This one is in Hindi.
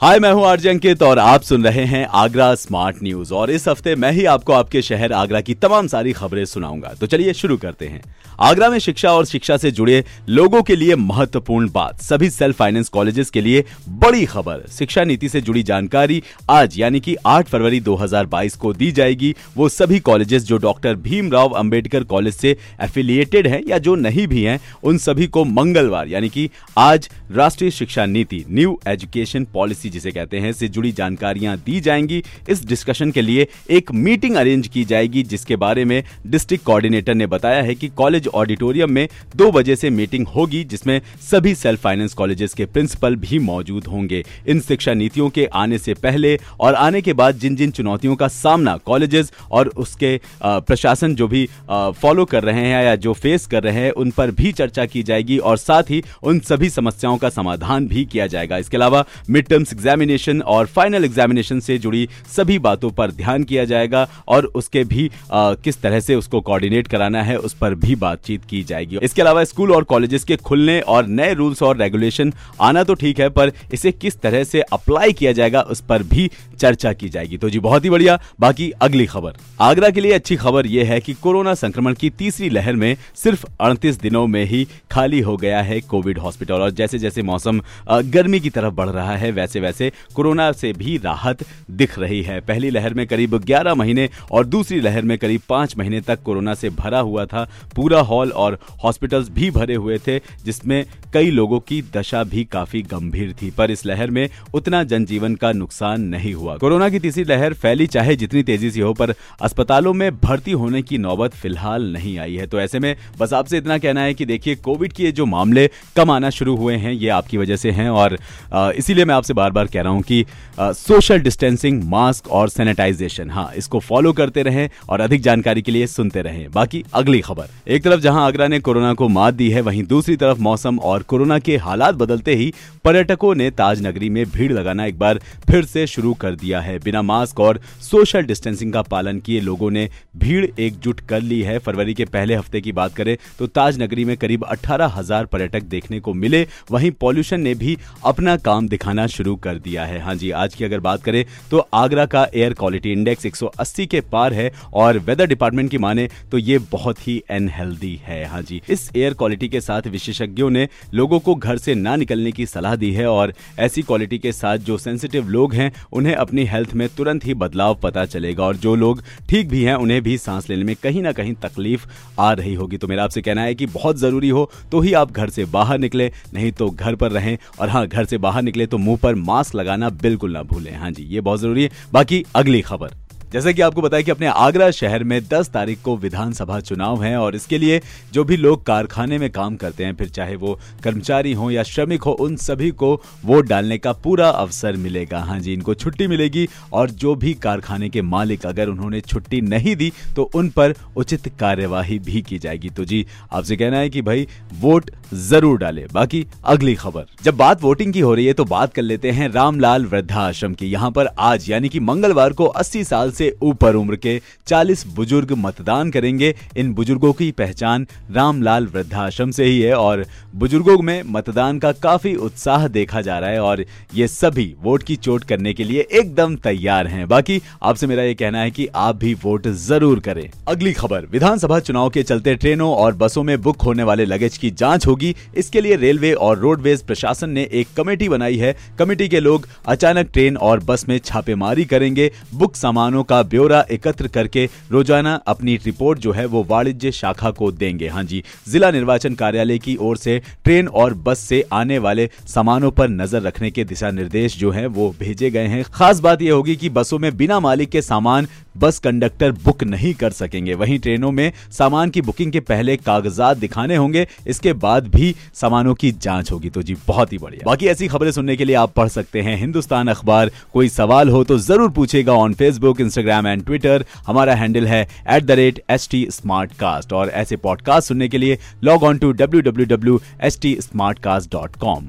हाय, मैं हूँ आरजे अंकित और आप सुन रहे हैं आगरा स्मार्ट न्यूज़। और इस हफ़्ते मैं ही आपको आपके शहर आगरा की तमाम सारी खबरें सुनाऊँगा। तो चलिए शुरू करते हैं। आगरा में शिक्षा और शिक्षा से जुड़े लोगों के लिए महत्वपूर्ण बात, सभी सेल्फ फाइनेंस कॉलेजेस के लिए बड़ी खबर। शिक्षा नीति से जुड़ी जानकारी आज, यानी कि 8 फरवरी 2022 को दी जाएगी। वो सभी कॉलेजेस जो डॉक्टर भीमराव अंबेडकर कॉलेज से एफिलिएटेड हैं या जो नहीं भी हैं, उन सभी को मंगलवार, यानी कि आज राष्ट्रीय शिक्षा नीति, न्यू एजुकेशन पॉलिसी जिसे कहते हैं, से जुड़ी जानकारियाँ दी जाएँगी। इस डिस्कशन के लिए एक मीटिंग अरेंज की जाएगी, जिसके बारे में डिस्ट्रिक्ट कोऑर्डिनेटर ने बताया है कि कॉलेज ऑडिटोरियम में दो बजे से मीटिंग होगी, जिसमें सभी सेल्फ फाइनेंस कॉलेजेस के प्रिंसिपल भी मौजूद होंगे। इन शिक्षा नीतियों के आने से पहले और आने के बाद जिन जिन चुनौतियों का सामना कॉलेजेस और उसके प्रशासन जो भी फॉलो कर रहे हैं या जो फेस कर रहे हैं, उन पर भी चर्चा की जाएगी और साथ ही उन सभी समस्याओं का समाधान भी किया जाएगा। इसके अलावा मिड टर्म्स एग्जामिनेशन और फाइनल एग्जामिनेशन से जुड़ी सभी बातों पर ध्यान किया जाएगा और उसके भी आ, किस तरह से उसको कोऑर्डिनेट कराना है उस पर भी बातचीत की जाएगी। इसके अलावा स्कूल और कॉलेजेस के खुलने और नए रूल्स और रेगुलेशन आना तो ठीक है पर इसे किस तरह से अप्लाई किया जाएगा उस पर भी चर्चा की जाएगी। तो जी बहुत ही बढ़िया। बाकी अगली खबर। आगरा के लिए अच्छी खबर यह है कि कोरोना संक्रमण की तीसरी लहर में सिर्फ़ अड़तीस दिनों में ही खाली हो गया है कोविड हॉस्पिटल और जैसे जैसे मौसम गर्मी की तरफ़ बढ़ रहा है वैसे वैसे कोरोना से भी राहत दिख रही है। पहली लहर में करीब 11 महीने और दूसरी लहर में करीब पाँच महीने तक कोरोना से भरा हुआ था। पूरा हॉल और हॉस्पिटल्स भी भरे हुए थे, जिसमें कई लोगों की दशा भी काफ़ी गंभीर थी। पर इस लहर में उतना जनजीवन का नुकसान नहीं हुआ। कोरोना की तीसरी लहर फैली चाहे जितनी तेज़ी से हो, पर अस्पतालों में भर्ती होने की नौबत फ़िलहाल नहीं आई है। तो ऐसे में बस आपसे इतना कहना है कि देखिए, कोविड के जो मामले कम आना शुरू हुए हैं, ये आपकी वजह से हैं और इसीलिए मैं आपसे बार बार कह रहा हूँ कि सोशल डिस्टेंसिंग मास्क और सैनिटाइजेशन हाँ इसको फॉलो करते रहें और अधिक जानकारी के लिए सुनते रहें। बाकी अगली खबर। एक तरफ़ जहाँ आगरा ने कोरोना को मात दी है, वहीं दूसरी तरफ़ मौसम और कोरोना के हालात बदलते ही पर्यटकों ने ताज नगरी में भीड़ लगाना एक बार फिर से शुरू कर दिया है। बिना मास्क और सोशल डिस्टेंसिंग का पालन किए लोगों ने भीड़ एकजुट कर ली है। फरवरी के पहले हफ़्ते की बात करें तो ताज नगरी में करीब अठारह हज़ार पर्यटक देखने को मिले। वहीं पॉल्यूशन ने भी अपना काम दिखाना शुरू कर दिया है। हाँ जी, आज की अगर बात करें तो आगरा का एयर क्वालिटी इंडेक्स 180 के पार है और वेदर डिपार्टमेंट की माने तो ये बहुत ही अनहेल्दी है। हाँ जी, इस एयर क्वालिटी के साथ विशेषज्ञों ने लोगों को घर से ना निकलने की सलाह दी है और ऐसी क्वालिटी के साथ जो सेंसिटिव लोग हैं, उन्हें अपनी हेल्थ में तुरंत ही बदलाव पता चलेगा और जो लोग ठीक भी हैं, उन्हें भी सांस लेने में कहीं ना कहीं तकलीफ़ आ रही होगी। तो मेरा आपसे कहना है कि बहुत ज़रूरी हो तो ही आप घर से बाहर निकले, नहीं तो घर पर रहें और हाँ घर से बाहर निकले तो मुँह पर मास्क लगाना बिल्कुल ना भूलें। हाँ जी ये बहुत ज़रूरी है। बाकी अगली खबर। जैसे कि आपको बताया कि अपने आगरा शहर में 10 तारीख को विधानसभा चुनाव है और इसके लिए जो भी लोग कारखाने में काम करते हैं, फिर चाहे वो कर्मचारी हो या श्रमिक हो, उन सभी को वोट डालने का पूरा अवसर मिलेगा। हाँ जी, इनको छुट्टी मिलेगी और जो भी कारखाने के मालिक अगर उन्होंने छुट्टी नहीं दी तो उन पर उचित कार्यवाही भी की जाएगी। तो जी, आपसे कहना है कि भाई, वोट ज़रूर डाले। बाकी अगली खबर। जब बात वोटिंग की हो रही है तो बात कर लेते हैं रामलाल वृद्धाश्रम की। यहाँ पर आज, यानी कि मंगलवार को 80 साल से ऊपर उम्र के 40 बुज़ुर्ग मतदान करेंगे। इन बुज़ुर्गों की पहचान रामलाल वृद्धाश्रम से ही है और बुज़ुर्गों में मतदान का काफ़ी उत्साह देखा जा रहा है और ये सभी वोट की चोट करने के लिए एकदम तैयार हैं। बाकी आपसे मेरा ये कहना है कि आप भी वोट ज़रूर करें। अगली खबर, विधानसभा चुनाव के चलते ट्रेनों और बसों में बुक होने वाले लगेज की जाँच होगी। इसके लिए रेलवे और रोडवेज़ प्रशासन ने एक कमेटी बनाई है। कमेटी के लोग अचानक ट्रेन और बस में छापेमारी करेंगे। बुक सामानों का ब्यौरा एकत्र करके रोज़ाना अपनी रिपोर्ट जो है वो वाणिज्य शाखा को देंगे। हाँ जी, जिला निर्वाचन कार्यालय की ओर से ट्रेन और बस से आने वाले सामानों पर नज़र रखने के दिशा निर्देश जो है वो भेजे गए हैं। खास बात यह होगी कि बसों में बिना मालिक के सामान बस कंडक्टर बुक नहीं कर सकेंगे। वहीं ट्रेनों में सामान की बुकिंग के पहले कागजात दिखाने होंगे, इसके बाद भी सामानों की जाँच होगी। तो जी, बहुत ही बढ़िया। बाकी ऐसी खबरें सुनने के लिए आप पढ़ सकते हैं हिंदुस्तान अखबार। कोई सवाल हो तो ज़रूर पूछेगा on Facebook Instagram and Twitter हमारा हैंडल है at the rate H T smartcast और ऐसे पॉडकास्ट सुनने के लिए log on to W W W H T smartcast dot com